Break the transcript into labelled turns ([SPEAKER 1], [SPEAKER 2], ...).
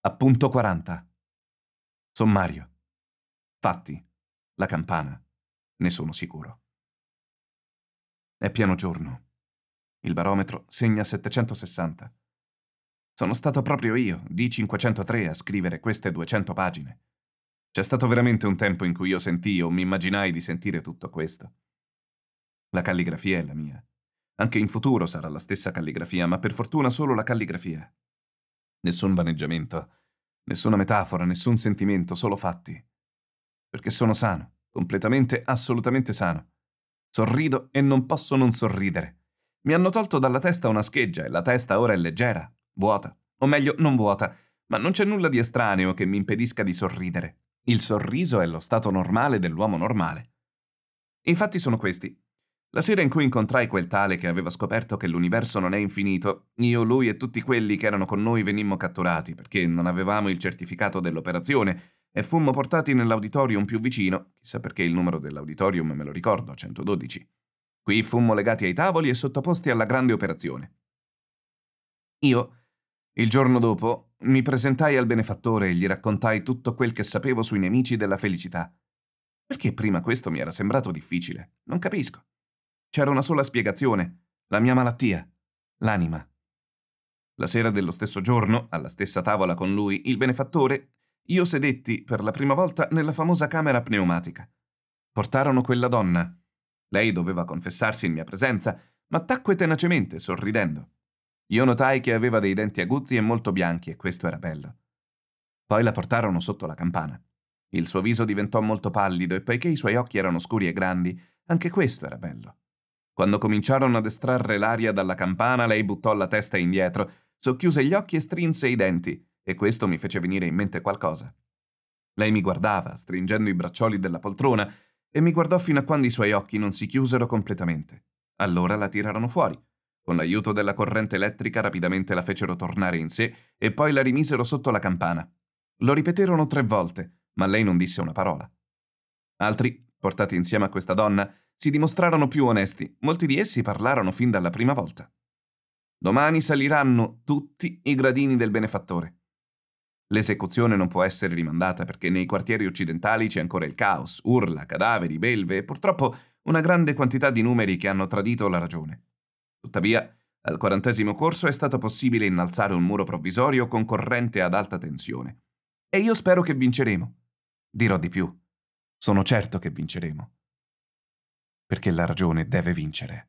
[SPEAKER 1] Appunto 40. Sommario. Fatti. La campana. Ne sono sicuro. È pieno giorno. Il barometro segna 760. Sono stato proprio io, D503, a scrivere queste 200 pagine. C'è stato veramente un tempo in cui io sentii o mi immaginai di sentire tutto questo. La calligrafia è la mia. Anche in futuro sarà la stessa calligrafia, ma per fortuna solo la calligrafia. Nessun vaneggiamento, nessuna metafora, nessun sentimento, solo fatti. Perché sono sano, completamente, assolutamente sano. Sorrido e non posso non sorridere. Mi hanno tolto dalla testa una scheggia e la testa ora è leggera, vuota, o meglio non vuota, ma non c'è nulla di estraneo che mi impedisca di sorridere. Il sorriso è lo stato normale dell'uomo normale. Infatti sono questi. La sera in cui incontrai quel tale che aveva scoperto che l'universo non è infinito, io, lui e tutti quelli che erano con noi venimmo catturati perché non avevamo il certificato dell'operazione e fummo portati nell'auditorium più vicino, chissà perché il numero dell'auditorium me lo ricordo, 112. Qui fummo legati ai tavoli e sottoposti alla grande operazione. Io, il giorno dopo, mi presentai al benefattore e gli raccontai tutto quel che sapevo sui nemici della felicità. Perché prima questo mi era sembrato difficile? Non capisco. C'era una sola spiegazione, la mia malattia, l'anima. La sera dello stesso giorno, alla stessa tavola con lui, il benefattore, io sedetti per la prima volta nella famosa camera pneumatica. Portarono quella donna. Lei doveva confessarsi in mia presenza, ma tacque tenacemente, sorridendo. Io notai che aveva dei denti aguzzi e molto bianchi, e questo era bello. Poi la portarono sotto la campana. Il suo viso diventò molto pallido e poiché i suoi occhi erano scuri e grandi, anche questo era bello. Quando cominciarono ad estrarre l'aria dalla campana, lei buttò la testa indietro, socchiuse gli occhi e strinse i denti, e questo mi fece venire in mente qualcosa. Lei mi guardava, stringendo i braccioli della poltrona, e mi guardò fino a quando i suoi occhi non si chiusero completamente. Allora la tirarono fuori. Con l'aiuto della corrente elettrica rapidamente la fecero tornare in sé e poi la rimisero sotto la campana. Lo ripeterono tre volte, ma lei non disse una parola. Altri, portati insieme a questa donna, si dimostrarono più onesti, molti di essi parlarono fin dalla prima volta. Domani saliranno tutti i gradini del benefattore. L'esecuzione non può essere rimandata perché nei quartieri occidentali c'è ancora il caos, urla, cadaveri, belve e purtroppo una grande quantità di numeri che hanno tradito la ragione. Tuttavia, al quarantesimo corso è stato possibile innalzare un muro provvisorio con corrente ad alta tensione. E io spero che vinceremo. Dirò di più. Sono certo che vinceremo perché la ragione deve vincere.